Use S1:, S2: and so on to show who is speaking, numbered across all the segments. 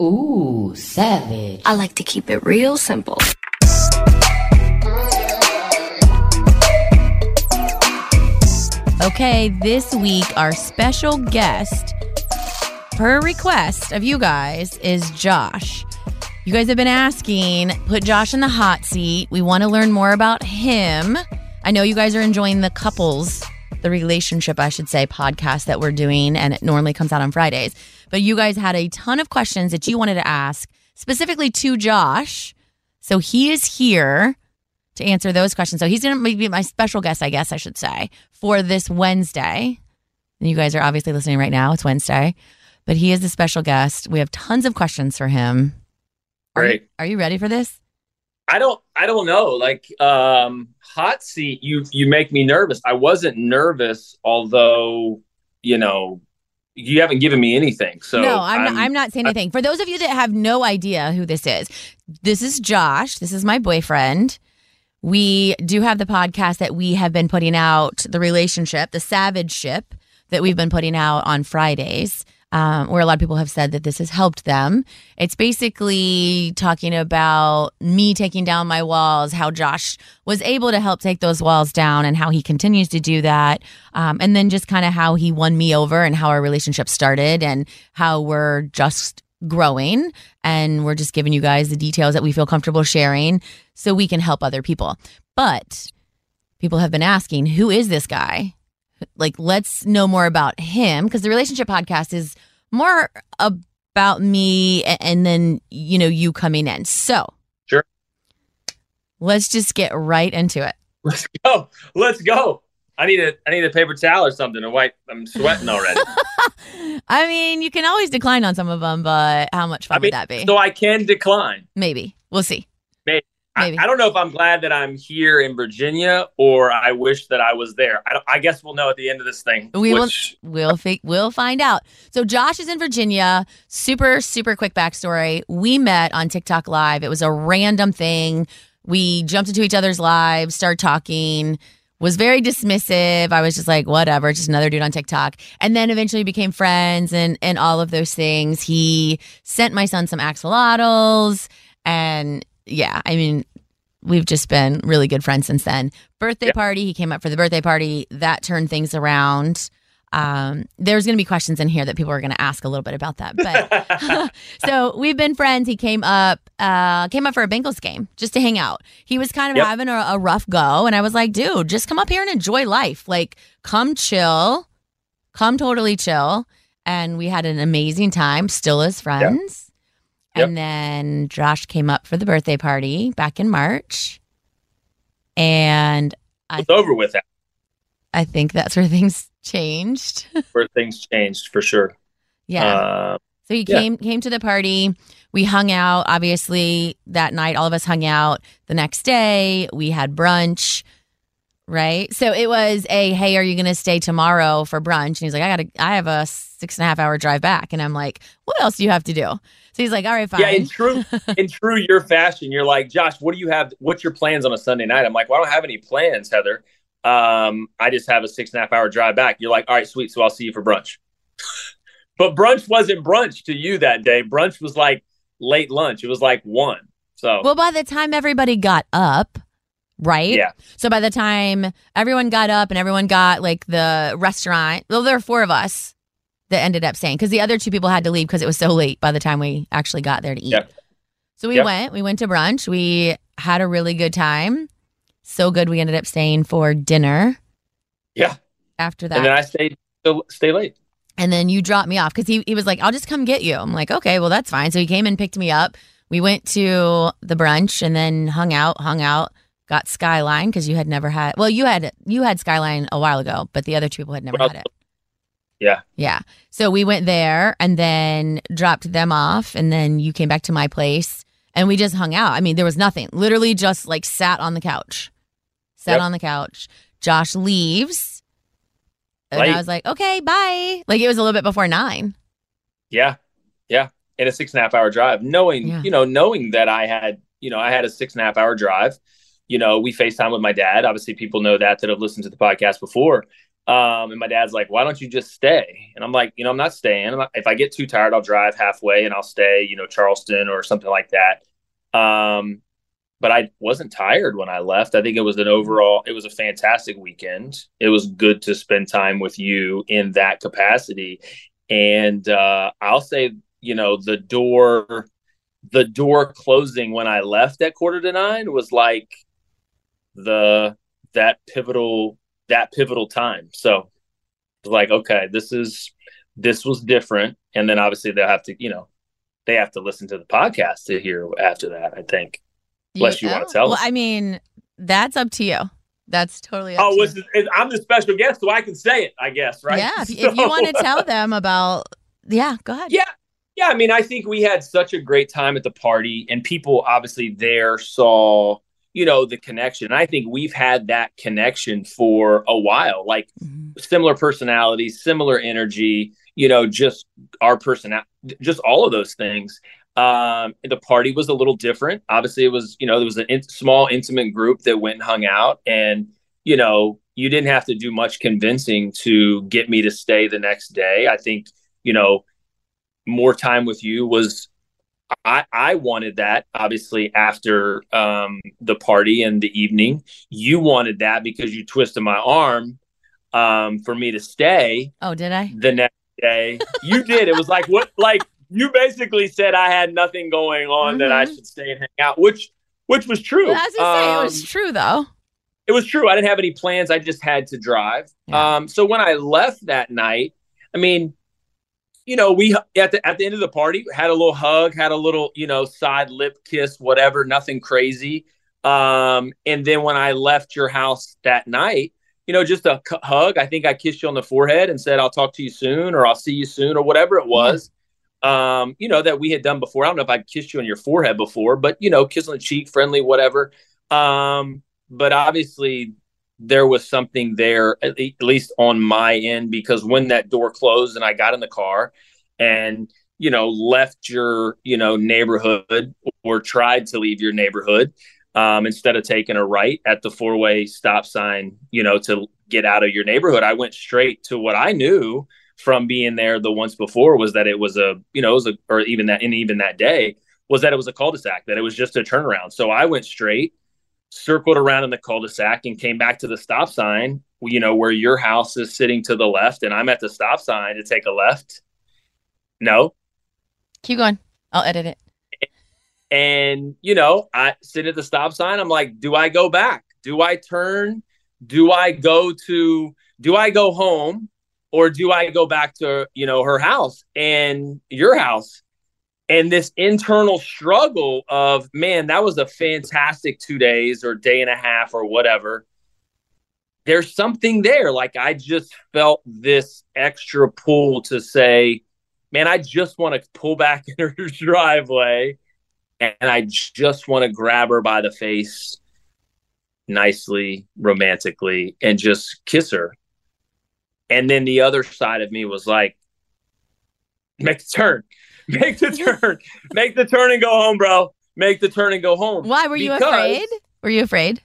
S1: Ooh, savage.
S2: I like to keep it real simple.
S3: Okay, this week our special guest, per request of you guys, is Josh. You guys have been asking, put Josh in the hot seat. We want to learn more about him. I know you guys are enjoying the couples, the relationship, I should say, podcast that we're doing, and it normally comes out on Fridays. But you guys had a ton of questions that you wanted to ask, specifically to Josh. So he is here to answer those questions. So he's going to be my special guest, I guess I should say, for this Wednesday. And you guys are obviously listening right now. It's Wednesday, but he is the special guest. We have tons of questions for him. Are you-
S4: Great.
S3: are you ready for this?
S4: I don't I don't know. Like um hot seat, you you make me nervous. I wasn't nervous, although, you know, you haven't given me anything. So
S3: no, I'm, not, I'm not saying anything. For those of you that have no idea who this is, this is Josh. This is my boyfriend. We do have the podcast that we have been putting out, the relationship, the savage ship that we've been putting out on Fridays, um, where a lot of people have said that this has helped them. It's basically talking about me taking down my walls, how Josh was able to help take those walls down, and how he continues to do that. Um, and then just kind of how he won me over and how our relationship started and how we're just growing. And we're just giving you guys the details that we feel comfortable sharing so we can help other people. But people have been asking, who is this guy? Like, let's know more about him because the relationship podcast is more about me and then, you know, you coming in. So,
S4: Sure.
S3: let's just get right into it.
S4: let's go. Let's go. I need a I need a paper towel or something to wipe. I'm sweating already.
S3: I mean, you can always decline on some of them, but how much fun
S4: I mean,
S3: would that be?
S4: so I can decline.
S3: Maybe. We'll see.
S4: I,
S3: Maybe.
S4: I don't know if I'm glad that I'm here in Virginia or I wish that I was there. I, I guess we'll know at the end of this thing.
S3: We will we'll fi- we'll find out. So Josh is in Virginia. Super super quick backstory. We met on TikTok live. It was a random thing. We jumped into each other's lives, started talking. Was very dismissive. I was just like, whatever, just another dude on TikTok. And then eventually became friends and and all of those things. He sent my son some axolotls, and yeah, I mean, we've just been really good friends since then. Birthday
S4: Yeah.
S3: party, he came up for the birthday party. That turned things around. Um, there's going to be questions in here that people are going to ask a little bit about that. But so we've been friends. He came up, uh, came up for a Bengals game just to hang out. He was kind of
S4: Yep.
S3: having a, a rough go, and I was like, dude, just come up here and enjoy life. Like, come chill, come totally chill. And we had an amazing time, still as friends.
S4: Yep.
S3: And then Josh came up for the birthday party back in March. And I,
S4: it's over with that
S3: I think that's where things changed.
S4: where things changed for sure.
S3: yeah.
S4: Uh,
S3: So he
S4: Yeah.
S3: came came to the party. We hung out. Obviously, that night, all of us hung out. The next day, we had brunch. right? So it was a hey, are you going to stay tomorrow for brunch? And he's like, I got to, I have a six and a half hour drive back, and I'm like, what else do you have to do? So he's like, all right, fine.
S4: Yeah, in true in true your fashion, you're like, Josh, what do you have? What's your plans on a Sunday night? I'm like, well, I don't have any plans, Heather. Um, I just have a six and a half hour drive back. You're like, all right, sweet. So I'll see you for brunch. but brunch wasn't brunch to you that day. Brunch was like late lunch. It was like one. So
S3: well, by the time everybody got up, right?
S4: Yeah.
S3: So by the time everyone got up and everyone got like the restaurant, well, there were four of us that ended up staying because the other two people had to leave because it was so late by the time we actually got there to eat.
S4: Yep.
S3: So we
S4: Yep.
S3: went, we went to brunch. We had a really good time. So good, we ended up staying for dinner
S4: yeah.
S3: after that.
S4: And then I stayed stay late.
S3: And then you dropped me off because he, he was like, I'll just come get you. I'm like, okay, well, that's fine. So he came and picked me up. We went to the brunch and then hung out, hung out, got Skyline because you had never had, well, you had, you had Skyline a while ago, but the other two people had never
S4: Well,
S3: had it.
S4: Yeah.
S3: Yeah. So we went there and then dropped them off. And then you came back to my place and we just hung out. I mean, there was nothing, literally just like sat on the couch, sat
S4: Yep.
S3: on the couch. Josh leaves. And. I was like, okay, bye. Like it was a little bit before nine.
S4: Yeah. Yeah. In a six and a half hour drive, knowing,
S3: Yeah.
S4: you know, knowing that I had, you know, I had a six and a half hour drive. You know, we FaceTime with my dad. Obviously, people know that that have listened to the podcast before. Um, and my dad's like, why don't you just stay? And I'm like, you know, I'm not staying. I'm not- if I get too tired, I'll drive halfway and I'll stay, you know, Charleston or something like that. Um, but I wasn't tired when I left. I think it was an overall, it was a fantastic weekend. It was good to spend time with you in that capacity. And uh, I'll say, you know, the door, the door closing when I left at quarter to nine was like the that pivotal that pivotal time. So like, okay, this is this was different. And then obviously they'll have to, you know, they have to listen to the podcast to hear after that, I think. Unless you wanna
S3: oh,
S4: tell
S3: Well,
S4: us.
S3: I mean, that's up to you. That's totally up
S4: Oh,
S3: to
S4: was
S3: you.
S4: it, I'm the special guest, so I can say it, I guess, right?
S3: Yeah. If, if you want to tell them about, yeah, go ahead.
S4: Yeah. Yeah. I mean, I think we had such a great time at the party, and people obviously there saw, you know, the connection. And I think we've had that connection for a while, like
S3: Mhm.
S4: similar personalities, similar energy, you know, just our personality, just all of those things. Um, the party was a little different. Obviously, it was, you know, there was a in- small, intimate group that went and hung out, and you know, you didn't have to do much convincing to get me to stay the next day. I think, you know, more time with you was I, I wanted that obviously after um, the party and the evening. You wanted that because you twisted my arm um, for me to stay
S3: Oh, did I?
S4: the next day. You did. It was like what like you basically said I had nothing going on that I
S3: Mhm.
S4: should stay and hang out, which which was true.
S3: Well, I was gonna say it was
S4: Um,
S3: true though.
S4: it was true. I didn't have any plans. I just had to drive.
S3: Yeah.
S4: Um, so when I left that night, I mean, you know, we at the at the end of the party had a little hug, had a little, you know, side lip kiss, whatever, nothing crazy. Um, and then when I left your house that night, you know, just a c- hug. I think I kissed you on the forehead and said, "I'll talk to you soon," or "I'll see you soon," or whatever it was. Um, you know, that we had done before. I don't know if I kissed you on your forehead before, but you know, kiss on the cheek, friendly, whatever. Um, but obviously there was something there at le- at least on my end because when that door closed and I got in the car and you know left your you know neighborhood or tried to leave your neighborhood um, instead of taking a right at the four way stop sign you know to get out of your neighborhood I went straight to what I knew from being there the once before was that it was a you know it was a or even that and even that day was that it was a cul-de-sac that it was just a turnaround. So I went straight circled around in the cul-de-sac and came back to the stop sign you know where your house is sitting to the left and i'm at the stop sign to take a left. No.
S3: Keep going. I'll edit it.
S4: and you know i sit at the stop sign. I'm like do i go back? Do i turn? Do i go to do i go home or do i go back to you know her house? And your house and this internal struggle of man that was a fantastic two days or day and a half or whatever. There's something there. Like i just felt this extra pull to say man i just want to pull back in her driveway and i just want to grab her by the face nicely, romantically, and just kiss her. And then the other side of me was like, make the turn, make the turn, make the turn and go home, bro. Make the turn and go home.
S3: Why were you
S4: Because-
S3: afraid? Were you afraid?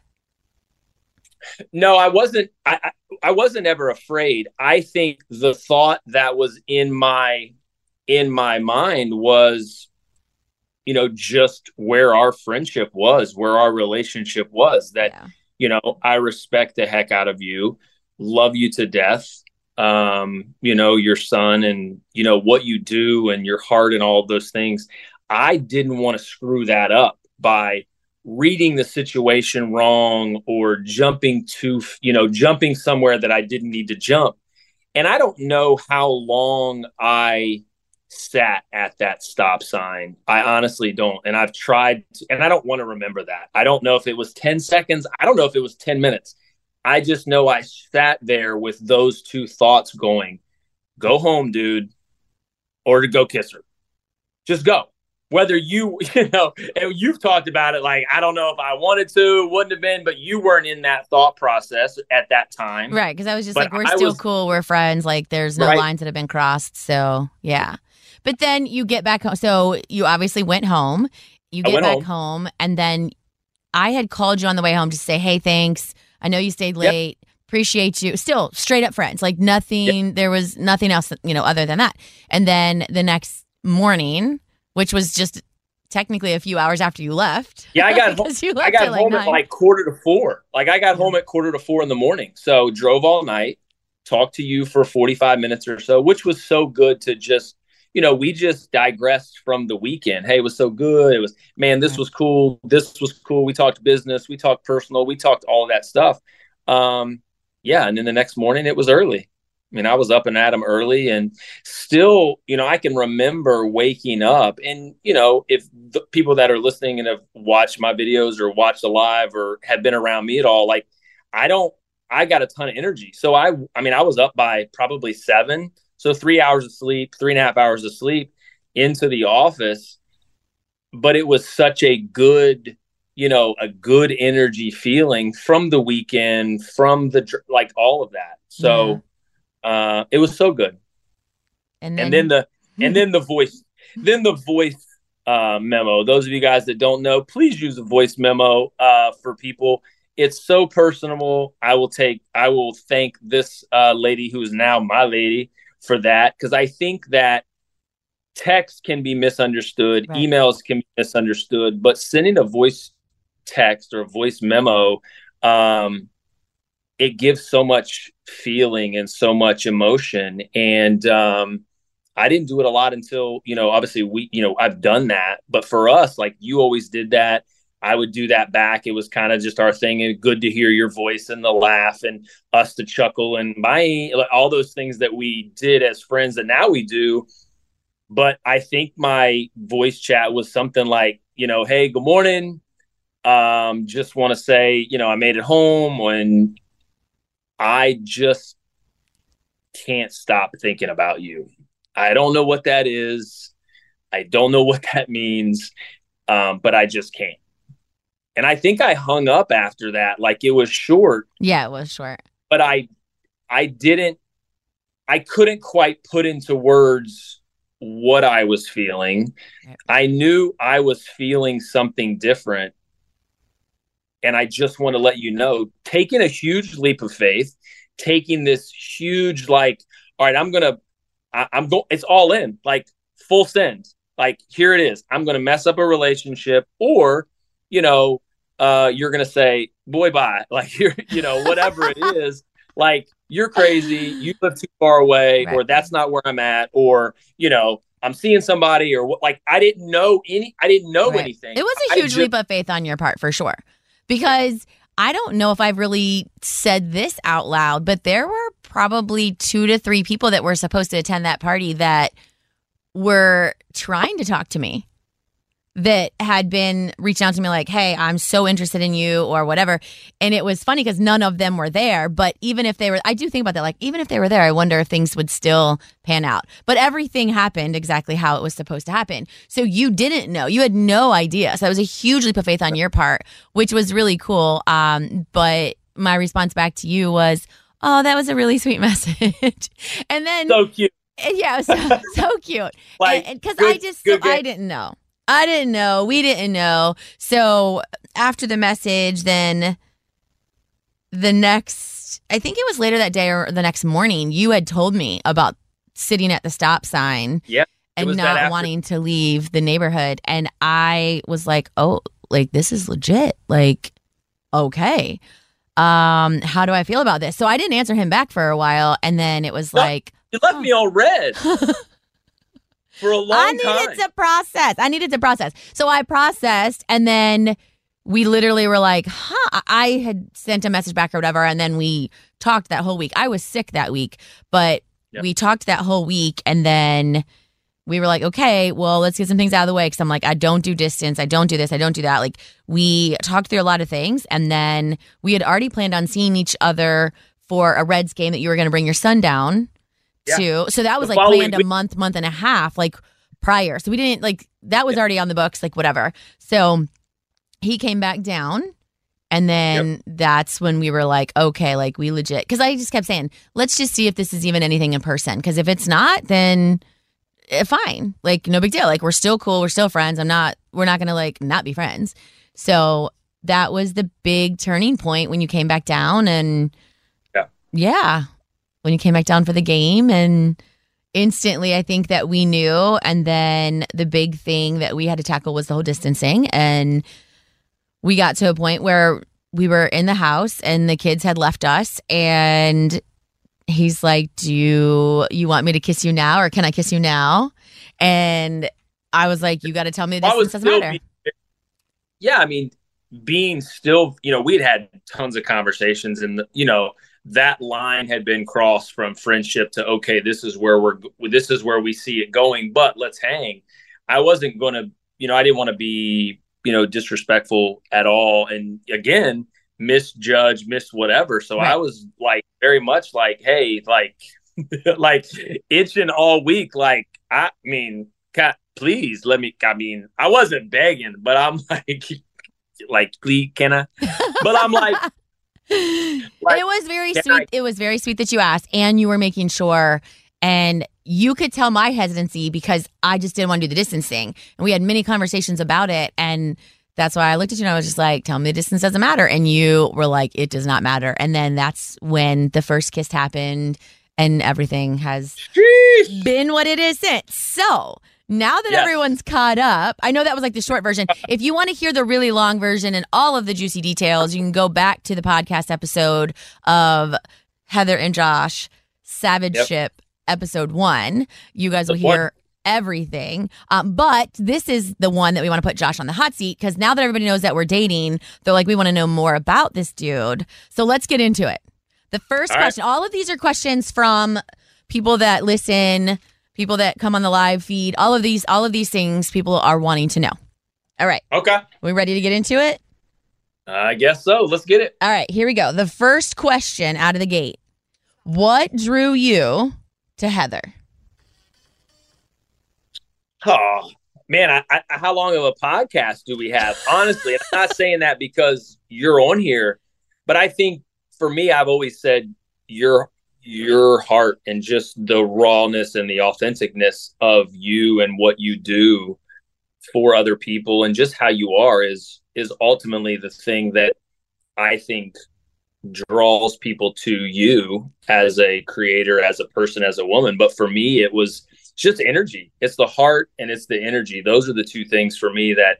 S4: No, I wasn't. I, I I wasn't ever afraid. I think the thought that was in my in my mind was, you know, just where our friendship was, where our relationship was. That
S3: Yeah.
S4: you know, I respect the heck out of you, love you to death. Um, you know, your son and you know what you do and your heart and all those things. I didn't want to screw that up by reading the situation wrong or jumping to, you know, jumping somewhere that I didn't need to jump. And I don't know how long I sat at that stop sign. I honestly don't. And I've tried, to, and I don't want to remember that. I don't know if it was 10 seconds. I don't know if it was 10 minutes. I just know I sat there with those two thoughts going, go home, dude, or to go kiss her. Just go. Whether you, you know, and you've talked about it like, I don't know if I wanted to, wouldn't have been, but you weren't in that thought process at that time.
S3: Right, because I was just
S4: But
S3: like, we're
S4: I
S3: still
S4: was-
S3: cool, we're friends. Like, there's no
S4: Right.
S3: lines that have been crossed. So, yeah. But then you get back home. So, you obviously went home. You get back
S4: home.
S3: home. and then I had called you on the way home to say, hey, thanks. I know you stayed
S4: Yep.
S3: late. Appreciate you. Still straight up friends. Like, nothing, there was nothing else, you know, other than that. And then the next morning, which was just technically a few hours after you left.
S4: Yeah, I got home. I got
S3: at
S4: home
S3: nine.
S4: at like quarter to four. Like I got home mm. at quarter to four in the morning. So drove all night, talked to you for 45 minutes or so, which was so good to just, you know, we just digressed from the weekend. Hey, it was so good. It was, man, this was cool. This was cool. We talked business, we talked personal, we talked all of that stuff. Um, yeah. And then the next morning it was early. I mean, I was up and at 'em early and still, you know, I can remember waking up and, you know, if the people that are listening and have watched my videos or watched the live or have been around me at all, like I don't, I got a ton of energy. So I, I mean, I was up by probably seven. So three hours of sleep, three and a half hours of sleep into the office. But it was such a good, you know, a good energy feeling from the weekend, from the, like all of that. So, uh, it was so good
S3: and then,
S4: and then the and then the voice then the voice uh, memo those of you guys that don't know please use a voice memo uh, for people it's so personable i will take i will thank this uh, lady who is now my lady for that because i think that text can be misunderstood
S3: Right.
S4: emails can be misunderstood but sending a voice text or a voice memo um, it gives so much feeling and so much emotion. And um i didn't do it a lot until you know obviously we you know i've done that. But for us like you always did that i would do that back it was kind of just our thing and good to hear your voice and the laugh and us to chuckle and my all those things that we did as friends that now we do but i think my voice chat was something like you know hey good morning um just want to say you know i made it home and I just can't stop thinking about you. I don't know what that is. I don't know what that means, um, but I just can't. And I think I hung up after that. Like it was short,
S3: yeah, it was short.
S4: but I, I didn't, I couldn't quite put into words what I was feeling. I knew I was feeling something different. And I just want to let you know, taking a huge leap of faith, taking this huge, like, all right, I'm going to, I'm going, it's all in, like full send. Like, here it is. I'm going to mess up a relationship or, you know, uh, you're going to say, boy, bye. Like, you're, you know, whatever it is, like, you're crazy. You live too far away, or that's not where I'm at, or, you know, I'm seeing somebody, or what, like, I didn't know any, I didn't know
S3: Right.
S4: anything.
S3: It was a huge
S4: ju-
S3: leap of faith on your part for sure. Because I don't know if I've really said this out loud, but there were probably two to three people that were supposed to attend that party that were trying to talk to me. That had been reaching out to me like, "Hey, I'm so interested in you" or whatever. And it was funny because none of them were there. But even if they were, I do think about that. Like, even if they were there, I wonder if things would still pan out. But everything happened exactly how it was supposed to happen. So you didn't know, you had no idea. So that was a huge leap of faith on your part, which was really cool. Um, but my response back to you was, "Oh, that was a really sweet message." and then
S4: so cute.
S3: Yeah, so, so cute.
S4: Like,
S3: Because
S4: good-
S3: I just
S4: good
S3: I didn't know. I didn't know. We didn't know. So after the message, then the next, I think it was later that day or the next morning, you had told me about sitting at the stop sign
S4: Yep.
S3: And not
S4: after-
S3: wanting to leave the neighborhood. And I was like, oh, like this is legit. Like, okay. Um, how do I feel about this? So I didn't answer him back for a while. And then it was
S4: No,
S3: like,
S4: You left me all red for a long
S3: I needed
S4: time.
S3: to process. I needed to process. So I processed and then we literally were like, huh. I had sent a message back or whatever. And then we talked that whole week. I was sick that week, but
S4: Yep.
S3: we talked that whole week. And then we were like, okay, well, let's get some things out of the way. Cause I'm like, I don't do distance. I don't do this. I don't do that. Like, we talked through a lot of things. And then we had already planned on seeing each other for a Reds game that you were going to bring your son down
S4: Yeah.
S3: to. So that was
S4: The
S3: like planned a month, month and a half, like prior. So we didn't like that was already on the books, like whatever. So he came back down. And then that's when we were like, okay, like we legit, because I just kept saying, let's just see if this is even anything in person. Because if it's not, then eh, fine, like no big deal. Like we're still cool, we're still friends. I'm not, we're not gonna like not be friends. So that was the big turning point when you came back down, and
S4: Yeah.
S3: yeah, when you came back down for the game, and instantly, I think that we knew. And then the big thing that we had to tackle was the whole distancing, and we got to a point where we were in the house and the kids had left us. And he's like do you you want me to kiss you now or can i kiss you now? And i was like you got to tell me this, doesn't matter.
S4: being- yeah, I mean, being still, you know, we'd had tons of conversations, and you know, that line had been crossed from friendship to okay, this is where we're, this is where we see it going, but let's hang. I wasn't going to, you know, I didn't want to be, you know, disrespectful at all, and again, misjudge, miss whatever. So I was like very much like, hey, like, like itching all week, like I mean, please let me. I mean, I wasn't begging, but I'm like, like, please, can I? But I'm Like,
S3: it was very sweet.
S4: I-
S3: it was very sweet that you asked, and you were making sure. And you could tell my hesitancy because I just didn't want to do the distancing. And we had many conversations about it. And that's why I looked at you and I was just like, tell me the distance doesn't matter. And you were like, it does not matter. And then that's when the first kiss happened and everything has
S4: sheesh.
S3: been what it is since. So now that
S4: Yes.
S3: everyone's caught up, I know that was like the short version. If you want to hear the really long version and all of the juicy details, you can go back to the podcast episode of Heather and Josh Savage
S4: Yep.
S3: Ship episode one. You guys will
S4: The one.
S3: hear everything. Um, but this is the one that we want to put Josh on the hot seat because now that everybody knows that we're dating, they're like, we want to know more about this dude. So let's get into it. The first
S4: All right.
S3: question, all of these are questions from people that listen, people that come on the live feed, all of these, all of these things people are wanting to know. All right.
S4: Okay,
S3: We ready to get into it?
S4: I guess so. Let's get it.
S3: All right, here we go. The first question out of the gate. What drew you to Heather?
S4: Oh man, I, I, how long of a podcast do we have? Honestly, I'm not saying that because you're on here, but I think for me, I've always said your your heart and just the rawness and the authenticness of you and what you do for other people and just how you are is is ultimately the thing that I think draws people to you as a creator, as a person, as a woman. But for me, it was just energy. It's the heart and it's the energy. Those are the two things for me that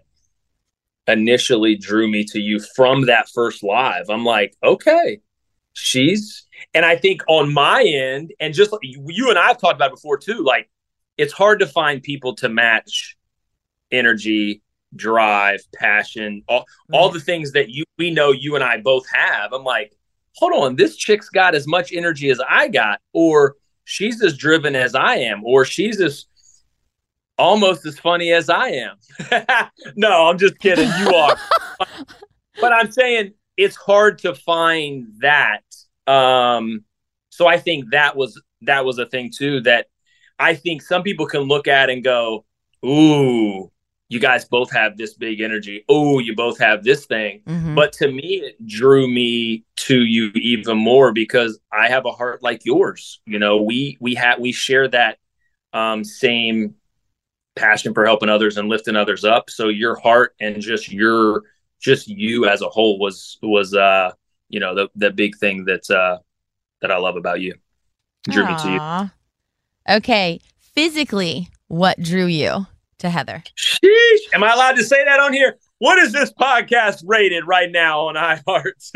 S4: initially drew me to you from that first live. I'm like, okay, she's, and I think on my end, and just like you, and I have talked about it before too, like it's hard to find people to match energy, drive, passion, all, all mm-hmm. the things that you we know you and I both have. I'm like, hold on, this chick's got as much energy as I got, or she's as driven as I am, or she's as almost as funny as I am. no, I'm just kidding. You are. but I'm saying it's hard to find that. Um, so I think that was that was a thing too that I think some people can look at and go, "Ooh, you guys both have this big energy. Oh, you both have this thing."
S3: Mhm.
S4: But to me, it drew me to you even more because I have a heart like yours. You know, we we have we share that um, same passion for helping others and lifting others up. So your heart and just your just you as a whole was was uh you know the the big thing that uh that I love about you. Drew me to you.
S3: Okay, physically, what drew you to Heather?
S4: Sheesh. Am I allowed to say that on here? What is this podcast rated right now on iHeart?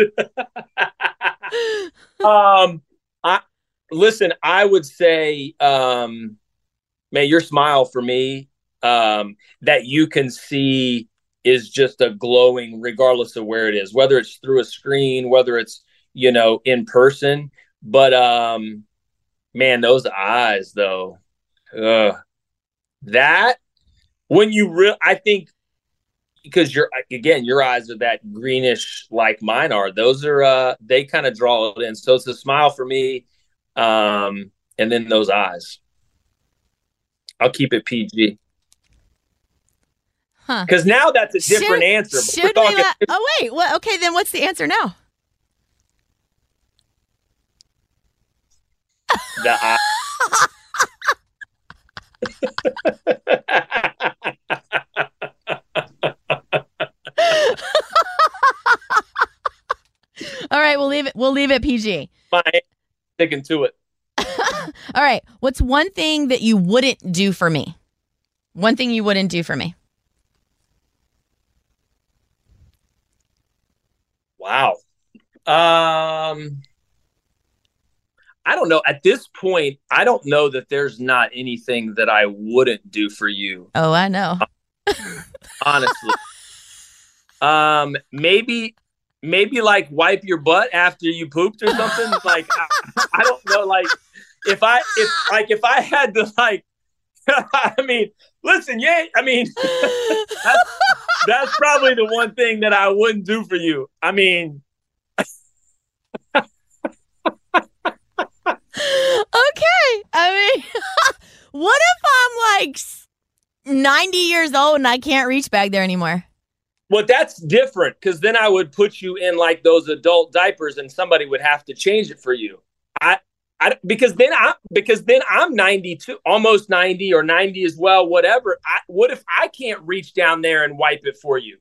S4: um, I listen. I would say, um, man, your smile for me, um, that you can see is just a glowing, regardless of where it is, whether it's through a screen, whether it's you know in person. But um, man, those eyes though, ugh, that when you real, I think because you're again your eyes are that greenish like mine are. Those are uh they kind of draw it in. So it's a smile for me um and then those eyes. I'll keep it pg
S3: Huh.
S4: because now that's a different
S3: Should-
S4: answer
S3: Should we? la- oh wait. Well, okay. Then what's the answer now?
S4: the eye.
S3: All right, we'll leave it. We'll leave it PG.
S4: my sticking to it
S3: All right. What's one thing that you wouldn't do for me? One thing you wouldn't do for me.
S4: Wow. Um I don't know. At this point, I don't know that there's not anything that I wouldn't do for you,
S3: Oh, I know.
S4: honestly. um maybe maybe like wipe your butt after you pooped or something. like I, I don't know like if I if like if I had to like I mean, listen, yeah, I mean that's, probably the one thing that I wouldn't do for you. I mean,
S3: okay. I mean, what if I'm like 90 years old and I can't reach back there anymore?
S4: Well, that's different because then I would put you in like those adult diapers, and somebody would have to change it for you. I, I because then I because then I'm 92, almost 90 or 90 as well, whatever. I, what if I can't reach down there and wipe it for you?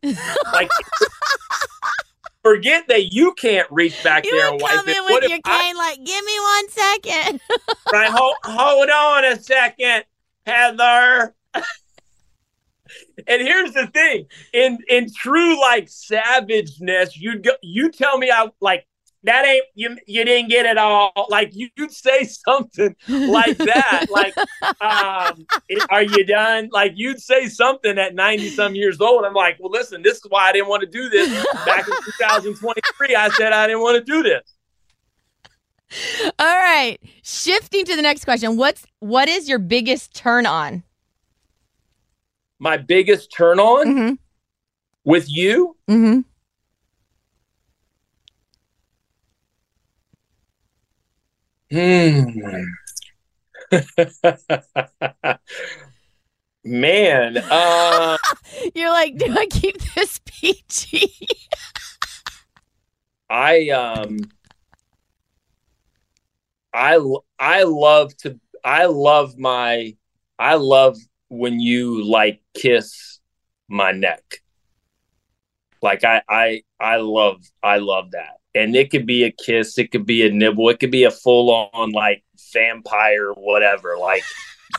S4: Like, forget that you can't reach back
S3: You
S4: there and wipe
S3: come
S4: it.
S3: in
S4: What
S3: with
S4: if
S3: your
S4: I,
S3: cane, like, give me one second.
S4: right? Hold, hold on a second, Heather. and here's the thing: in in true like savageness, you'd go, you tell me I like that ain't you you didn't get it all. Like you- you'd say something like that, like um, it- are you done? Like you'd say something at ninety some years old. I'm like, well, listen, this is why I didn't want to do this back in 2023. I said I didn't want to do this.
S3: All right. Shifting to the next question. What's what is your biggest turn on?
S4: My biggest turn on
S3: Mm-hmm.
S4: with you
S3: Mm-hmm.
S4: Hmm. Man, uh,
S3: You're like, do I keep this PG?
S4: I um, I I love to I love my I love when you like kiss my neck. Like I I I love I love that. And it could be a kiss, it could be a nibble, it could be a full on like vampire whatever. Like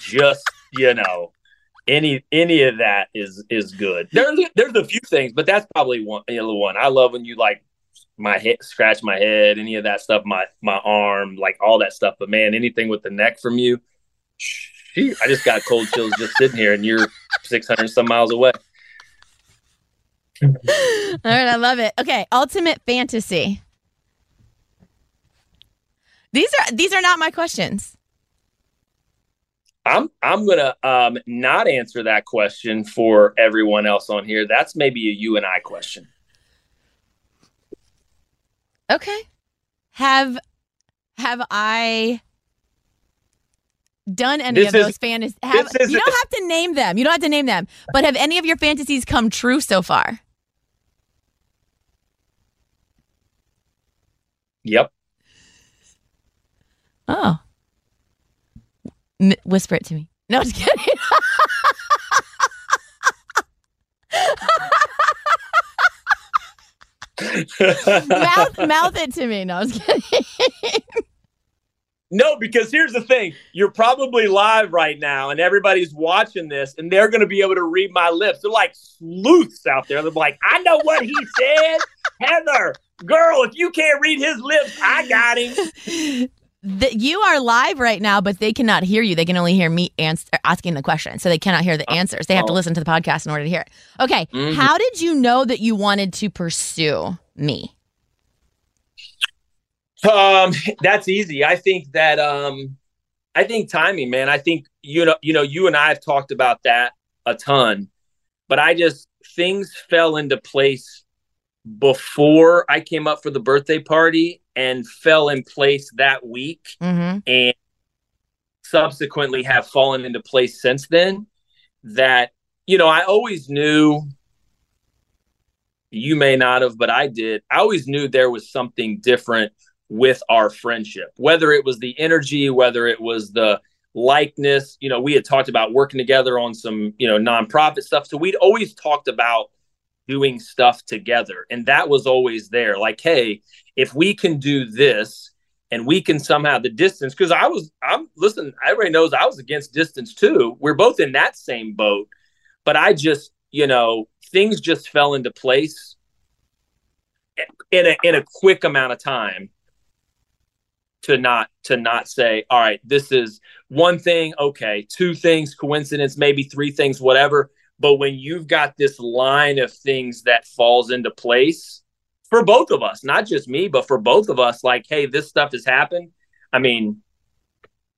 S4: just, you know, any any of that is is good. There's there's a few things, but that's probably one the one. I love when you like my head scratch my head, any of that stuff, my my arm, like all that stuff. But man, anything with the neck from you, I just got cold chills just sitting here, and you're six hundred some miles away.
S3: All right, I love it. Okay, ultimate fantasy. These are these are not my questions.
S4: I'm I'm gonna um, not answer that question for everyone else on here. That's maybe a you and I question.
S3: Okay. Have have I done any
S4: This
S3: of
S4: is-
S3: those fantasies? Have, you don't have to name them. You don't have to name them. But have any of your fantasies come true so far?
S4: Yep.
S3: Oh. M- whisper it to me. No, just kidding. mouth, mouth it to me. No, I was kidding.
S4: No, because here's the thing. You're probably live right now and everybody's watching this and they're going to be able to read my lips. They're like sleuths out there. They're like, I know what he said. Heather, girl, if you can't read his lips, I got him.
S3: that you are live right now, but they cannot hear you. They can only hear me ans- asking the question, so they cannot hear the answers. They have to
S4: Oh.
S3: listen to the podcast in order to hear it. Okay,
S4: Mhm.
S3: how did you know that you wanted to pursue me?
S4: Um, that's easy. I think that um I think timing, man. I think you know, you know, you and I have talked about that a ton, but I just things fell into place before I came up for the birthday party and fell in place that week
S3: Mm-hmm.
S4: and subsequently have fallen into place since then that you know i always knew you may not have but i did i always knew there was something different with our friendship whether it was the energy whether it was the likeness you know we had talked about working together on some you know nonprofit stuff so we'd always talked about doing stuff together. And that was always there. Like hey if we can do this and we can somehow the distance because I was I'm listen, everybody knows I was against distance too. We're both in that same boat, but I just you know things just fell into place in a in a quick amount of time to not to not say all right this is one thing okay two things coincidence maybe three things whatever but when you've got this line of things that falls into place for both of us, not just me, but for both of us, like, hey, this stuff has happened. I mean,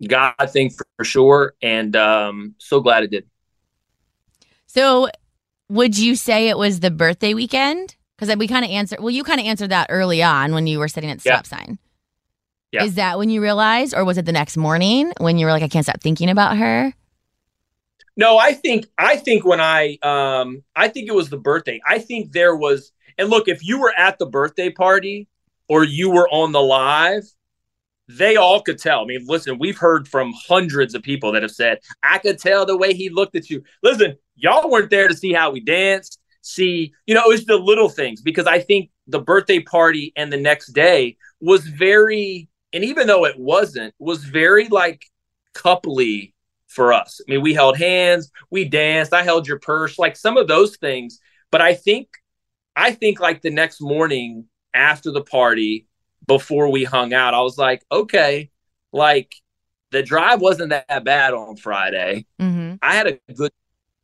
S4: God thing for, for sure. And um, so glad it did.
S3: So, would you say it was the birthday weekend? Because we kind of answered. Well, you kind of answered that early on when you were sitting at the
S4: Yeah.
S3: stop sign.
S4: Yeah.
S3: Is that when you realized, or was it the next morning when you were like, I can't stop thinking about her?
S4: No, I think I think when I um I think it was the birthday. I think there was and look, if you were at the birthday party or you were on the live, they all could tell. I mean, listen, we've heard from hundreds of people that have said, I could tell the way he looked at you. Listen, y'all weren't there to see how we danced, see, you know, it was the little things because I think the birthday party and the next day was very, and even though it wasn't, was very like coupley for us. I mean, we held hands, we danced, I held your purse, like some of those things. But I think, I think like the next morning after the party, before we hung out, I was like, okay, like the drive wasn't that bad on Friday.
S3: Mm-hmm.
S4: I had a good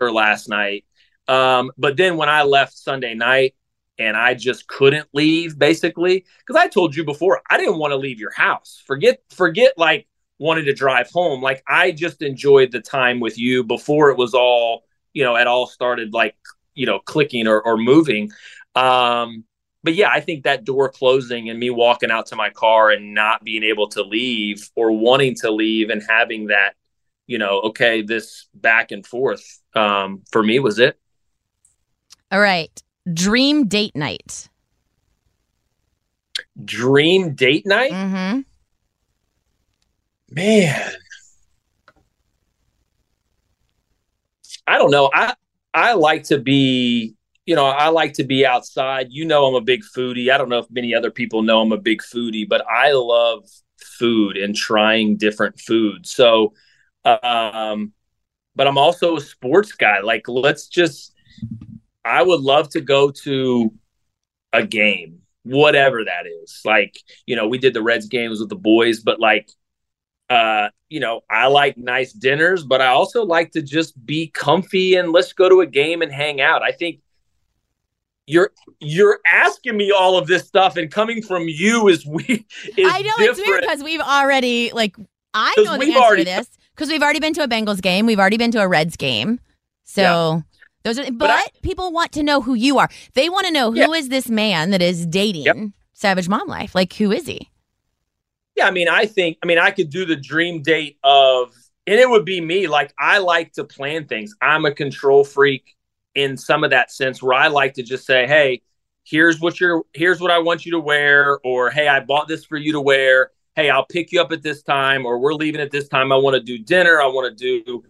S4: last night. Um, but then when I left Sunday night and I just couldn't leave basically, because I told you before, I didn't want to leave your house. Forget, forget like wanted to drive home. Like I just enjoyed the time with you before it was all, you know, it all started like, you know, clicking or, or moving. Um, but yeah, I think that door closing and me walking out to my car and not being able to leave or wanting to leave and having that, you know, okay, this back and forth um, for me was it.
S3: All right. Dream date night.
S4: Dream date night,
S3: Mm-hmm.
S4: Man. I don't know. I I like to be, you know, I like to be outside. You know, I'm a big foodie. I don't know if many other people know I'm a big foodie, but I love food and trying different foods. So, um, but I'm also a sports guy. Like, let's just, I would love to go to a game, whatever that is. Like, you know, we did the Reds games with the boys, but like, uh, you know, I like nice dinners, but I also like to just be comfy and let's go to a game and hang out. I think you're you're asking me all of this stuff, and coming from you is we. Is
S3: I know it's weird
S4: different.
S3: because we've already like I know the answer
S4: already-
S3: to this Because we've already been to a Bengals game, we've already been to a Reds game. So
S4: Yeah.
S3: those are, but,
S4: But I-
S3: people want to know who you are. They want to know who is
S4: Yeah.
S3: this man that is dating
S4: Yep.
S3: Savage Mom Life? Like, who is he?
S4: Yeah, I mean, I think, I mean, I could do the dream date of, and it would be me. Like, I like to plan things. I'm a control freak in some of that sense where I like to just say, hey, here's what you're, here's what I want you to wear, or hey, I bought this for you to wear. Hey, I'll pick you up at this time, or we're leaving at this time. I want to do dinner. I want to do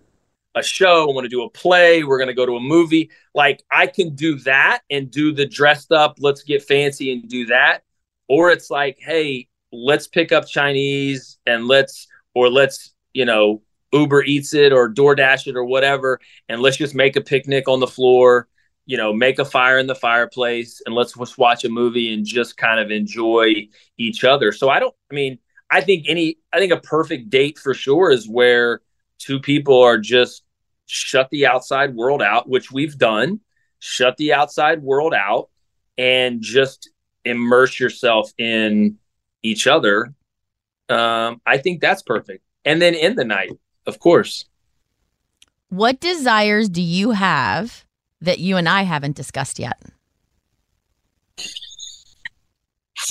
S4: a show. I want to do a play. We're going to go to a movie. Like, I can do that and do the dressed up, let's get fancy and do that. Or it's like, hey, let's pick up Chinese and let's or let's you know Uber eats it or DoorDash it or whatever, and let's just make a picnic on the floor. You know, make a fire in the fireplace and let's just watch a movie and just kind of enjoy each other. So I don't. I mean, I think any. I think a perfect date for sure is where two people are just shut the outside world out, which we've done. Shut the outside world out and just immerse yourself in each other, um, I think that's perfect. And then in the night, of course.
S3: What desires do you have that you and I haven't discussed yet?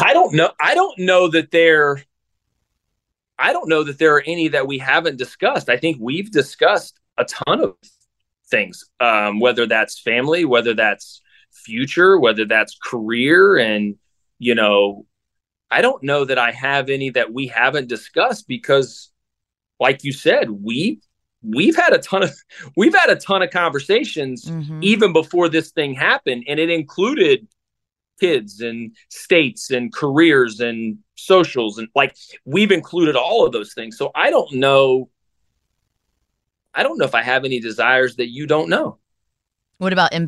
S4: I don't know. I don't know that there. I don't know that there are any that we haven't discussed. I think we've discussed a ton of things, um, whether that's family, whether that's future, whether that's career, and you know, I don't know that I have any that we haven't discussed because, like you said, we we've had a ton of we've had a ton of conversations
S3: Mhm.
S4: even before this thing happened, and it included kids and states and careers and socials and like we've included all of those things. So I don't know. I don't know if I have any desires that you don't know.
S3: What about in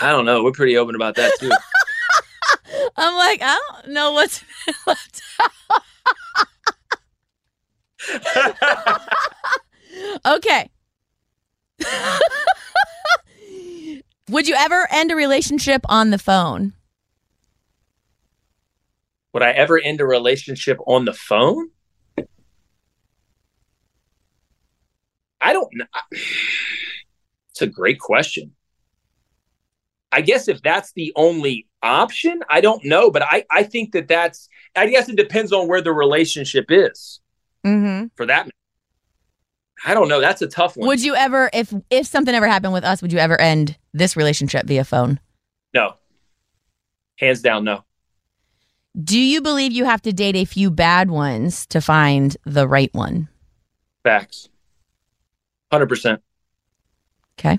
S4: I don't know. We're pretty open about that too.
S3: I'm like, I don't know what's left out. Okay. Would you ever end a relationship on the phone?
S4: Would I ever end a relationship on the phone? I don't know. It's a great question. I guess if that's the only option, I don't know, but I, I think that that's, I guess it depends on where the relationship is
S3: Mm-hmm.
S4: for that. I don't know. That's a tough one.
S3: Would you ever, if if something ever happened with us, would you ever end this relationship via phone?
S4: no. Hands down, no.
S3: Do you believe you have to date a few bad ones to find the right one?
S4: Facts. 100%.
S3: Okay.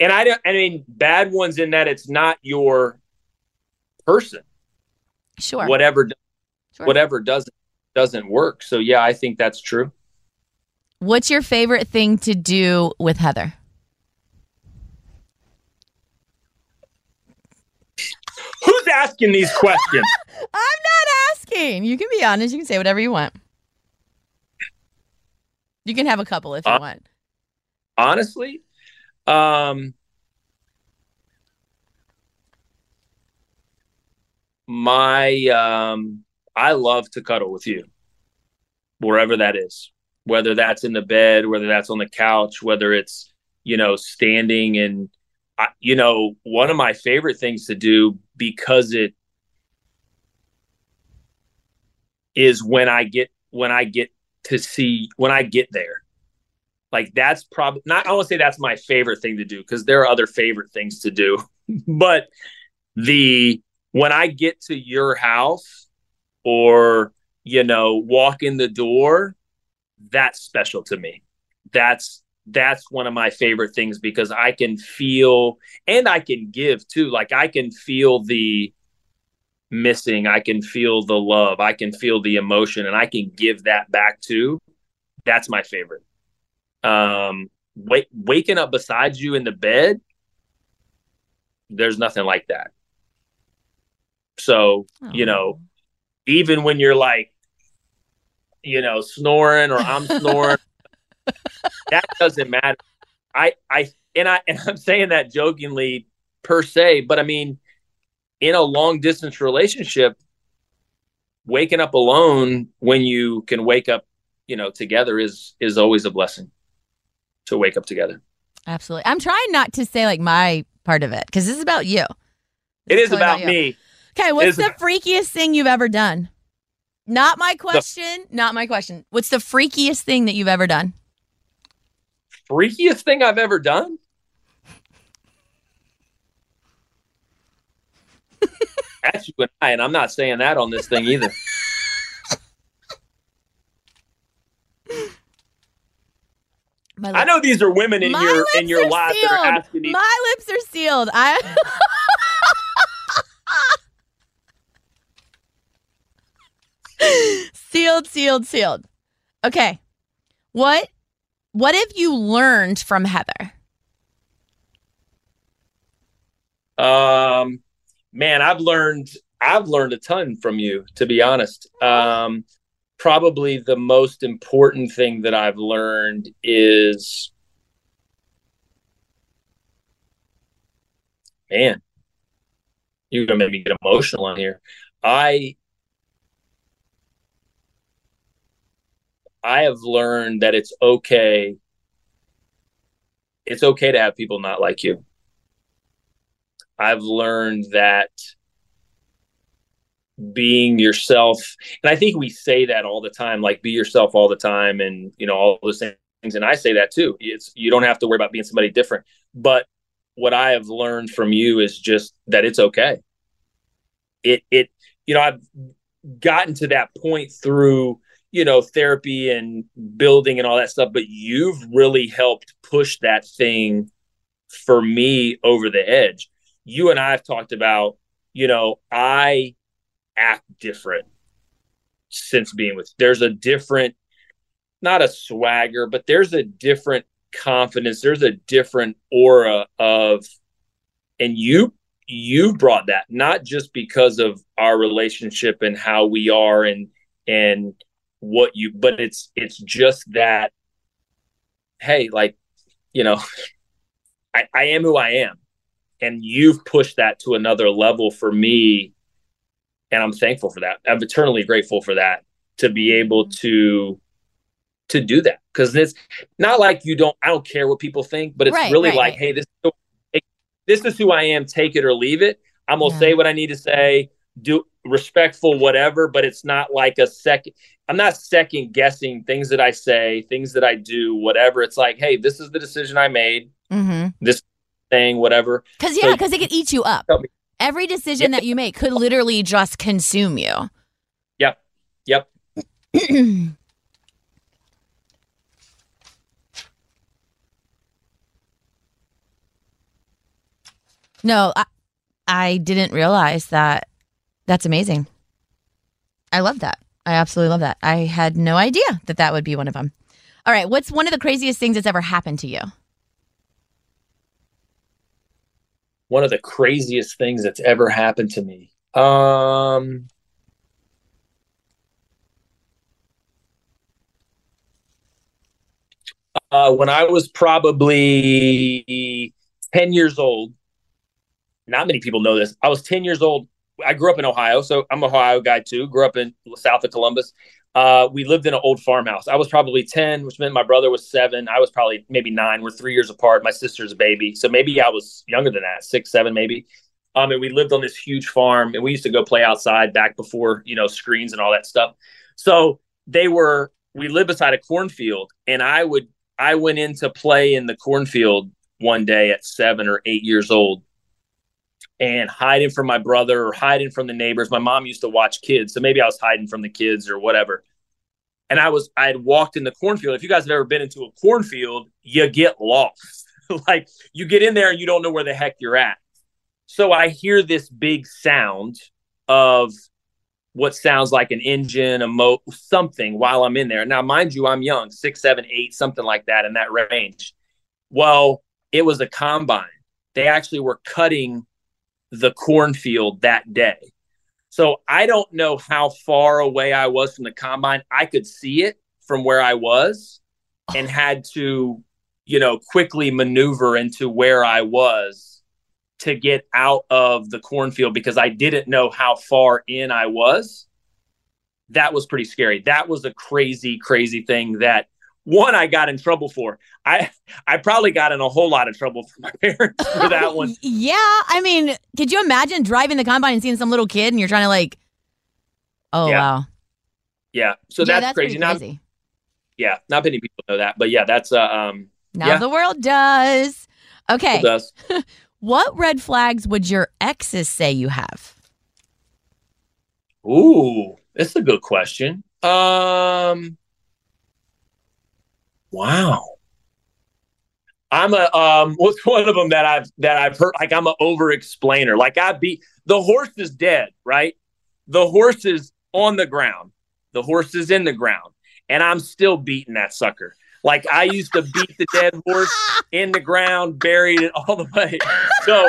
S4: And I don't. I mean, bad ones in that it's not your person.
S3: Sure.
S4: Whatever,
S3: Sure.
S4: whatever doesn't doesn't work. So yeah, I think that's true.
S3: What's your favorite thing to do with Heather?
S4: Who's asking these questions?
S3: I'm not asking. You can be honest. You can say whatever you want. You can have a couple if you
S4: Uh,
S3: want.
S4: Honestly, um, my um, I love to cuddle with you, wherever that is. Whether that's in the bed, whether that's on the couch, whether it's you know standing and I, you know one of my favorite things to do because it is when I get when I get to see when I get there. Like that's probably not I won't say that's my favorite thing to do because there are other favorite things to do. but the when I get to your house or you know walk in the door, that's special to me. That's that's one of my favorite things because I can feel and I can give too. Like I can feel the missing, I can feel the love, I can feel the emotion, and I can give that back too. That's my favorite. Um, wake, waking up beside you in the bed, there's nothing like that. So, you know, even when you're like, you know, snoring or I'm snoring, that doesn't matter. I, I, and I, and I'm saying that jokingly per se, but I mean, in a long distance relationship, waking up alone when you can wake up, you know, together is is always a blessing to wake up together.
S3: Absolutely. I'm trying not to say like my part of it because this is about you.
S4: This it is, totally about, about me.
S3: Okay, what's the freakiest thing you've ever done? Not my question. The, not my question. What's the freakiest thing that you've ever done?
S4: Freakiest thing I've ever done? That's you and I, and I'm not saying that on this thing either. I know these are women in your in your life that are asking
S3: these. My lips are sealed. I sealed, sealed, sealed. Okay. What what have you learned from Heather?
S4: Um man, I've learned I've learned a ton from you, to be honest. Um probably the most important thing that I've learned is man, you're gonna make me get emotional on here. I I have learned that it's okay. It's okay to have people not like you. I've learned that being yourself, and I think we say that all the time, like be yourself all the time, and you know all those things. And I say that too. It's you don't have to worry about being somebody different. But what I have learned from you is just that it's okay. It it you know I've gotten to that point through you know, therapy and building and all that stuff, but you've really helped push that thing for me over the edge. You and I have talked about, you know, I act different since being with there's a different not a swagger, but there's a different confidence, there's a different aura of and you you brought that not just because of our relationship and how we are and and what you but it's it's just that hey like you know I, I am who i am. And you've pushed that to another level for me and i'm thankful for that. I'm eternally grateful for that to be able to to do that. Because it's not like you don't i don't care what people think but it's right, really right, like right. hey this this is who i am take it or leave it. I'm gonna yeah. say what i need to say do respectful whatever but it's not like a second i'm not second guessing things that i say things that i do whatever. It's like hey this is the decision i made. Mm-hmm. this thing whatever.
S3: Because yeah because so, it could eat you up every decision that you make could literally just consume you
S4: yep yep
S3: no I, I didn't realize that that's amazing. I love that. I absolutely love that. I had no idea that that would be one of them. All right. What's one of the craziest things that's ever happened to you?
S4: One of the craziest things that's ever happened to me. Um, uh, when I was probably 10 years old, not many people know this. I was 10 years old I grew up in Ohio, so I'm a Ohio guy too. Grew up in south of Columbus. Uh, we lived in an old farmhouse. I was probably 10, which meant my brother was seven. I was probably maybe nine. We're three years apart. My sister's a baby. So maybe I was younger than that, six, seven, maybe. Um, and we lived on this huge farm and we used to go play outside back before, you know, screens and all that stuff. So they were, we lived beside a cornfield and I would, I went in to play in the cornfield one day at seven or eight years old and hiding from my brother or hiding from the neighbors. My mom used to watch kids, so maybe I was hiding from the kids or whatever. And I was I had walked in the cornfield. If you guys have ever been into a cornfield, you get lost. like you get in there and you don't know where the heck you're at. So I hear this big sound of what sounds like an engine, a mo something while I'm in there. Now, mind you, I'm young, six, seven, eight, something like that in that range. Well, it was a combine. They actually were cutting the cornfield that day. So I don't know how far away I was from the combine. I could see it from where I was and had to, you know, quickly maneuver into where I was to get out of the cornfield because I didn't know how far in I was. that was pretty scary. That was a crazy, crazy thing that one I got in trouble for. I I probably got in a whole lot of trouble for my parents for that one.
S3: yeah, I mean, could you imagine driving the combine and seeing some little kid and you're trying to like, oh
S4: Yeah.
S3: wow,
S4: Yeah, so
S3: yeah,
S4: that's, crazy.
S3: pretty
S4: Not
S3: crazy.
S4: yeah, not many people know that, but yeah, that's uh, um
S3: Now
S4: yeah.
S3: the world does. Okay,
S4: does.
S3: what red flags would your exes say you have?
S4: Ooh, that's a good question. Um, wow. I'm a um. What's one of them that I've that I've heard? Like I'm an over explainer. Like I be the horse is dead, right? The horse is on the ground. The horse is in the ground, and I'm still beating that sucker. Like I used to beat the dead horse in the ground, buried it all the way. So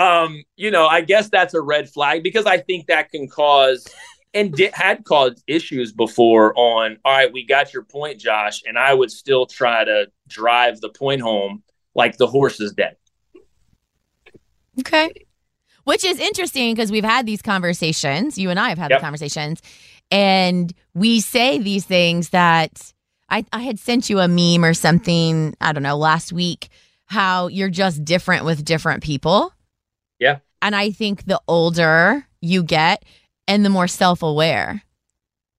S4: um, you know, I guess that's a red flag because I think that can cause and had caused issues before on, all right, we got your point, Josh, and I would still try to drive the point home like the horse is dead.
S3: Okay. Which is interesting because we've had these conversations. You and I have had
S4: Yep.
S3: the conversations, and we say these things that I, I had sent you a meme or something, I don't know, last week, how you're just different with different people.
S4: Yeah.
S3: And I think the older you get and the more self aware.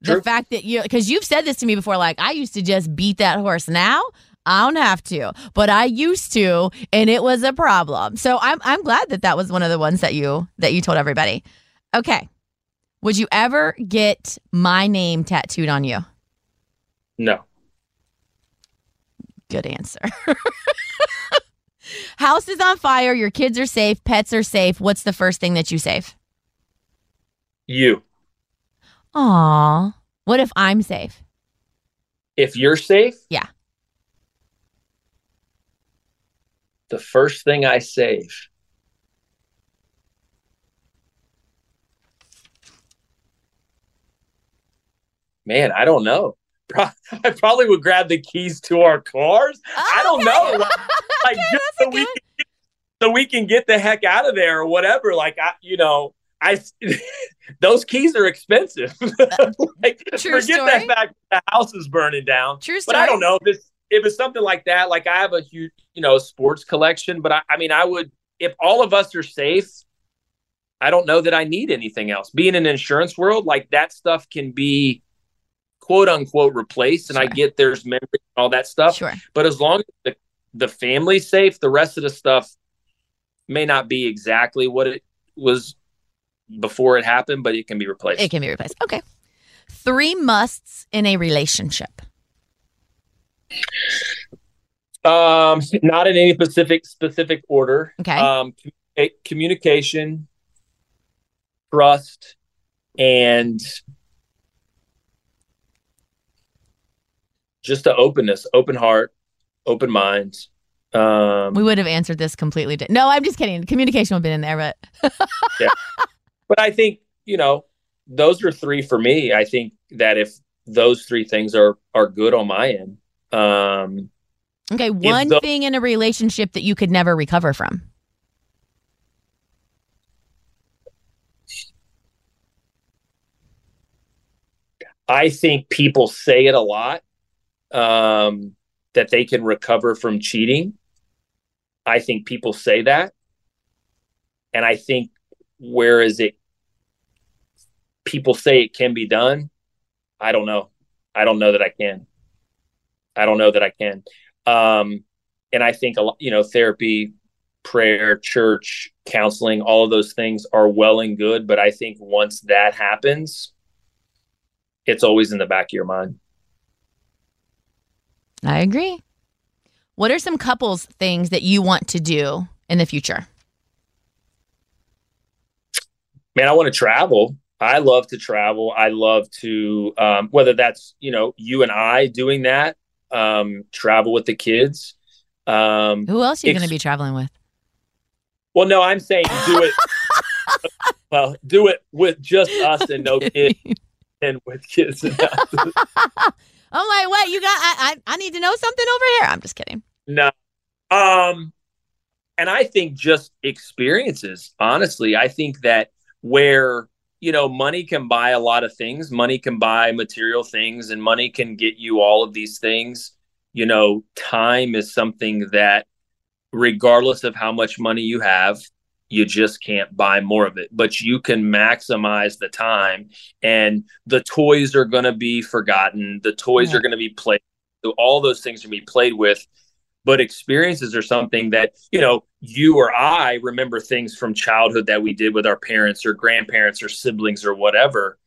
S3: The fact that you, because you've said this to me before, like, I used to just beat that horse. Now I don't have to, but I used to, and it was a problem. So I'm I'm glad that that was one of the ones that you that you told everybody. Okay, would you ever get my name tattooed on you?
S4: No.
S3: Good answer. House is on fire. Your kids are safe. Pets are safe. What's the first thing that you save?
S4: You.
S3: Aw. What if I'm safe?
S4: If you're safe,
S3: Yeah.
S4: the first thing I save. Man, I don't know. Pro- I probably would grab the keys to our cars. I don't know. Like, like, just so we can get, so we can get the heck out of there or whatever. Like I, you know, I those keys are expensive. like,
S3: True
S4: forget
S3: story.
S4: that fact the house is burning down.
S3: True
S4: But. I don't know if it's if it's something like that. Like I have a huge, you know, sports collection. But I, I mean, I would if all of us are safe. I don't know that I need anything else. Being in the insurance world, like that stuff can be quote unquote replaced. And I get there's memory and all that stuff.
S3: Sure.
S4: But as long as the, the family's safe, the rest of the stuff may not be exactly what it was before it happened, but it can be replaced.
S3: It can be replaced. Okay. Three musts in a relationship.
S4: Um, not in any specific specific order.
S3: Okay.
S4: Um, communication, trust, and just the openness, open heart, open mind. Um,
S3: We would have answered this completely. Di- no, I'm just kidding. Communication would have been in there, but
S4: but I think you know those are three for me. I think that if those three things are are good on my end, um,
S3: okay. One
S4: the-
S3: thing in a relationship that you could never recover from.
S4: I think people say it a lot um, that they can recover from cheating. I think people say that. And I think whereas it people say it can be done, I don't know. I don't know that I can. I don't know that I can. Um, and I think a lot, you know, therapy, prayer, church, counseling, all of those things are well and good. But I think once that happens, it's always in the back of your mind.
S3: I agree. What are some couples things that you want to do in the future?
S4: Man, I want to travel. I love to travel. I love to, um, whether that's, you know, you and I doing that, um, travel with the kids. Um,
S3: Who else are you
S4: Ex-
S3: going to be traveling with?
S4: well, no, I'm saying do it. well, do it with just us and no kids and with kids. And.
S3: I'm like, what? You got? I, I I need to know something over here. I'm just kidding.
S4: No. Um and I think just experiences, honestly. I think that where you know, money can buy a lot of things. Money can buy material things, and money can get you all of these things. You know, time is something that, regardless of how much money you have, you just can't buy more of it. But you can maximize the time, and the toys are going to be forgotten. The toys
S3: Yeah.
S4: are going to be played. So all those things are going to be played with but experiences are something that you know you or i remember things from childhood that we did with our parents or grandparents or siblings or whatever.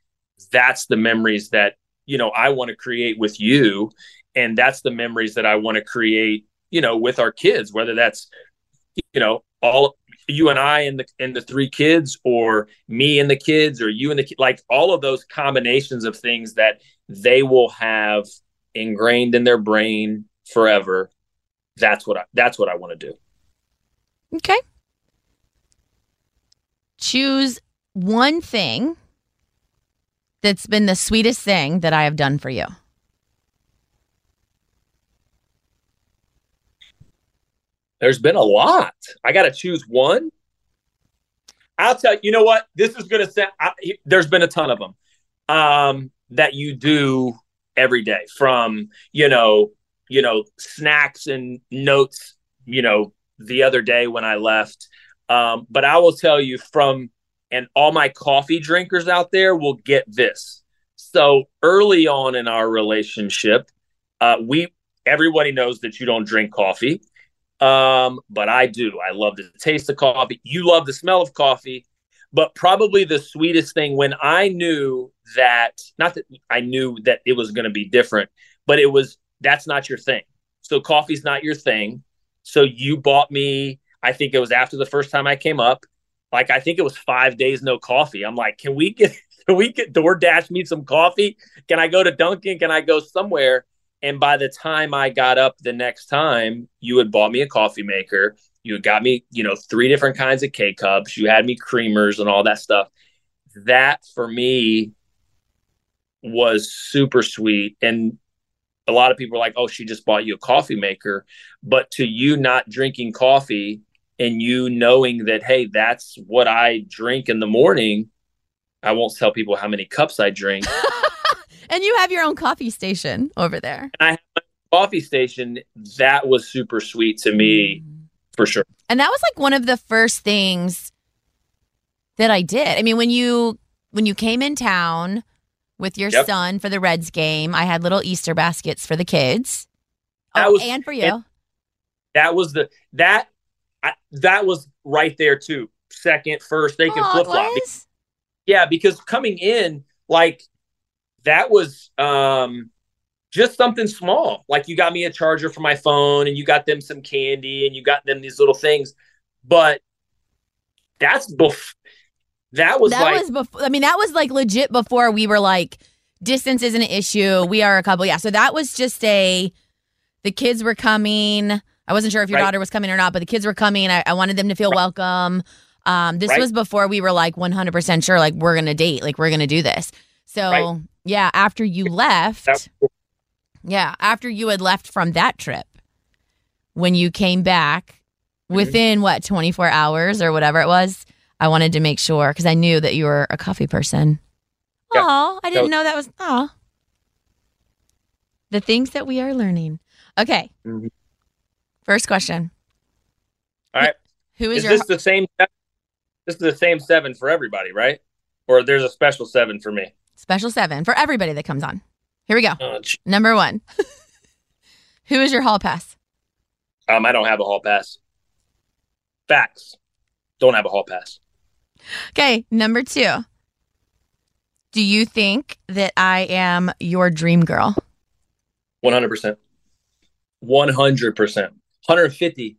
S4: That's the memories that you know i want to create with you. And that's the memories that i want to create you know with our kids whether that's you know all you and i and the and the three kids or me and the kids or you and the like all of those combinations of things that they will have ingrained in their brain forever that's what I that's what I want to do.
S3: Okay. Choose one thing that's been the sweetest thing that I have done for you.
S4: There's been a lot. I got to choose one. I'll tell you. You know what? This is going to sound. I, there's been a ton of them um, that you do every day, from you know, you know, snacks and notes. You know, the other day when I left. Um, but I will tell you from, and all my coffee drinkers out there will get this. So early on in our relationship, uh, we everybody knows that you don't drink coffee. Um, but I do. I love the taste of coffee. You love the smell of coffee. But probably the sweetest thing when I knew that, not that I knew that it was going to be different, but it was that's not your thing. So coffee's not your thing. So you bought me, I think it was after the first time I came up. Like I think it was five days no coffee. I'm like, can we get can we get DoorDash me some coffee? Can I go to Dunkin'? Can I go somewhere? And by the time I got up the next time, you had bought me a coffee maker. You had got me, you know, three different kinds of K cups. You had me creamers and all that stuff. That for me was super sweet. And a lot of people are like, oh, she just bought you a coffee maker. But to you not drinking coffee and you knowing that, hey, that's what I drink in the morning, I won't tell people how many cups I drink.
S3: And you have your own coffee station over there.
S4: I have a coffee station, that was super sweet to me mm. for sure.
S3: And that was like one of the first things that I did. I mean, when you when you came in town with your
S4: Yep.
S3: son for the Reds game, I had little Easter baskets for the kids.
S4: That
S3: oh,
S4: was-
S3: and for you.
S4: and- That was the that I, that was right there too. Second, first, they can
S3: Oh,
S4: flip flop. Yeah, because coming in, like that was um just something small. Like you got me a charger for my phone and you got them some candy and you got them these little things. But that's bef- that was
S3: that
S4: like
S3: was before. I mean, that was like legit before we were like distance isn't an issue. We are a couple. Yeah. So that was just a. The kids were coming. I wasn't sure if your
S4: Right.
S3: daughter was coming or not, but the kids were coming. I, I wanted them to feel welcome. Um, this
S4: Right.
S3: was before we were like 100% sure, like we're gonna date, like we're gonna do this. So
S4: Right.
S3: yeah, after you left, yeah, after you had left from that trip, when you came back
S4: Mm-hmm.
S3: within what 24 hours or whatever it was, I wanted to make sure because I knew that you were a coffee person.
S4: Yeah.
S3: Oh, I didn't
S4: was-
S3: know that was oh. The things that we are learning. Okay.
S4: Mhm.
S3: First question.
S4: All right.
S3: Who is,
S4: is
S3: your
S4: this the same this is the same seven for everybody, right? Or there's a special seven for me.
S3: special seven for everybody that comes on? Here we go.
S4: Oh.
S3: Number one. Who is your hall pass?
S4: um, I don't have a hall pass. Facts. Don't have a hall pass.
S3: Okay, number two. Do you think that I am your dream girl?
S4: One hundred percent. One hundred percent. One hundred fifty.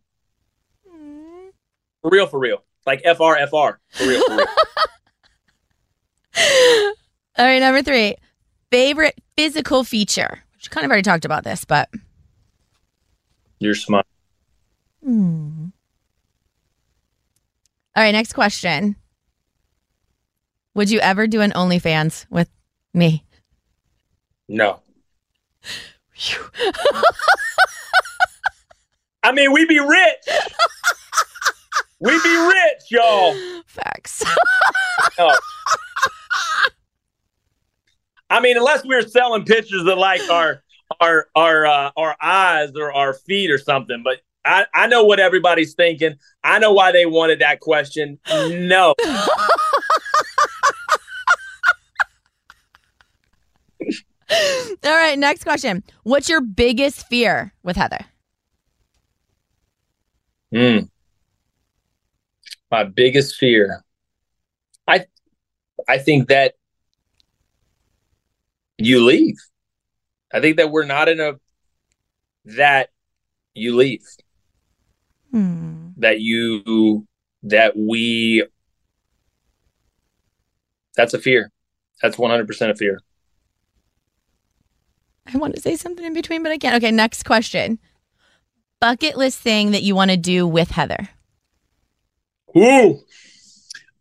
S4: For real, for real. Like FR, FR. For real, for real.
S3: All right, number three. Favorite physical feature? Which kind of already talked about this, but
S4: You're smart.
S3: Hmm. All right, next question. Would you ever do an OnlyFans with me?
S4: No. I mean, we'd be rich. We'd be rich, y'all.
S3: Facts.
S4: No. I mean, unless we're selling pictures of like our our our uh, our eyes or our feet or something. But I I know what everybody's thinking. I know why they wanted that question. No.
S3: All right, next question. What's your biggest fear with Heather?
S4: Mm. My biggest fear. I I think that you leave. I think that we're not in a that you leave.
S3: Hmm.
S4: That you that we that's a fear. That's 100% a fear.
S3: I want to say something in between, but I can't. Okay, next question. Bucket list thing that you want to do with Heather.
S4: Ooh.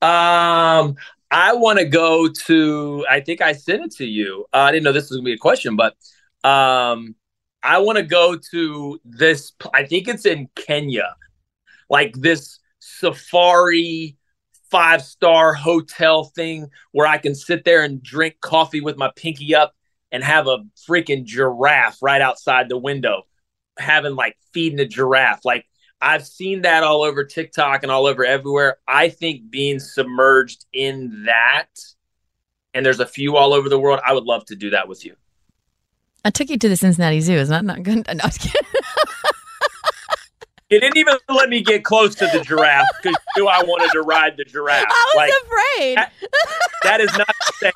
S4: Um, I want to go to. I think I sent it to you. Uh, I didn't know this was gonna be a question, but um, I want to go to this. I think it's in Kenya, like this safari five star hotel thing where I can sit there and drink coffee with my pinky up and have a freaking giraffe right outside the window, having like feeding a giraffe. Like I've seen that all over TikTok and all over everywhere. I think being submerged in that, and there's a few all over the world, I would love to do that with you.
S3: I took you to the Cincinnati Zoo. Is that not good? No, I was kidding.
S4: It didn't even let me get close to the giraffe because you knew I wanted to ride the giraffe.
S3: I was
S4: Like,
S3: afraid.
S4: that- that is not the same.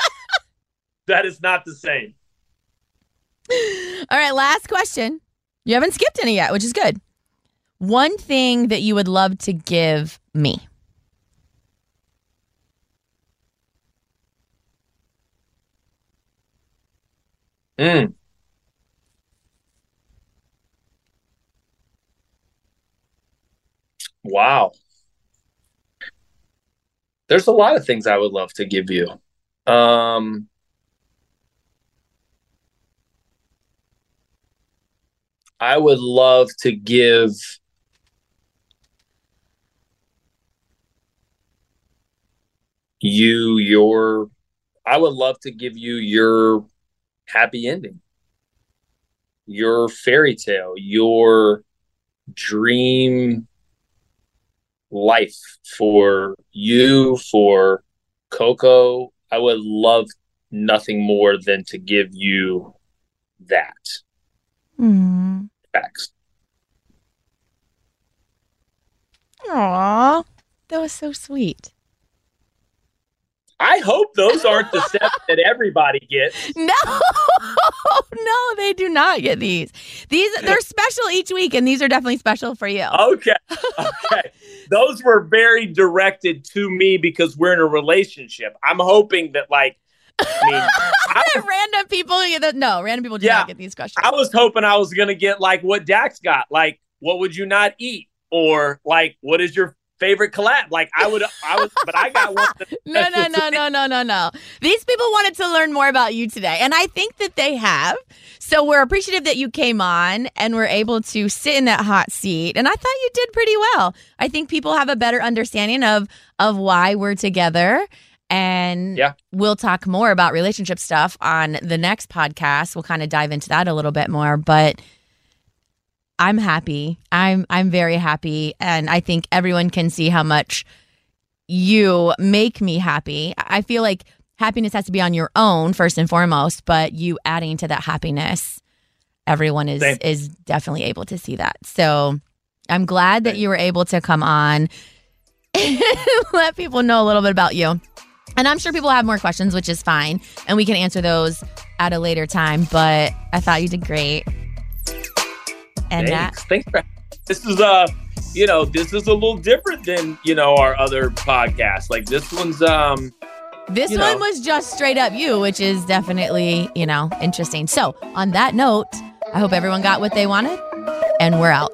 S4: That is not the same.
S3: All right, last question. You haven't skipped any yet, which is good. One thing that you would love to give me.
S4: Mm. Wow. There's a lot of things I would love to give you. Um, I would love to give you your I would love to give you your happy ending. Your fairy tale, your dream life for you, for Coco. I would love nothing more than to give you that.
S3: Mm.
S4: Facts.
S3: Aw, that was so sweet.
S4: I hope those aren't the steps that everybody gets.
S3: No, no, they do not get these. These they're special each week, and these are definitely special for you.
S4: Okay. Okay. Those were very directed to me because we're in a relationship. I'm hoping that, like, I mean, I,
S3: random people, no, random people do
S4: Yeah.
S3: not get these questions.
S4: I was hoping I was going to get, like, what Dax got. Like, what would you not eat? Or, like, what is your favorite collab? Like, I would, I was, but I got one.
S3: No, no, no, no, no, no, no. These people wanted to learn more about you today, and I think that they have. So we're appreciative that you came on and were able to sit in that hot seat. And I thought you did pretty well. I think people have a better understanding of of why we're together. And
S4: Yeah.
S3: we'll talk more about relationship stuff on the next podcast. We'll kind of dive into that a little bit more. But I'm happy. I'm I'm very happy. And I think everyone can see how much you make me happy. I feel like happiness has to be on your own first and foremost, but you adding to that happiness, everyone is
S4: Same.
S3: is definitely able to see that. So I'm glad that you were able to come on and let people know a little bit about you. And I'm sure people have more questions, which is fine, and we can answer those at a later time. But I thought you did great. And that
S4: Thanks. Thanks for this is uh you know this is a little different than you know our other podcasts like this one's um
S3: This one
S4: know.
S3: was just straight up you, which is definitely, you know, interesting. So, on that note, I hope everyone got what they wanted, and we're out.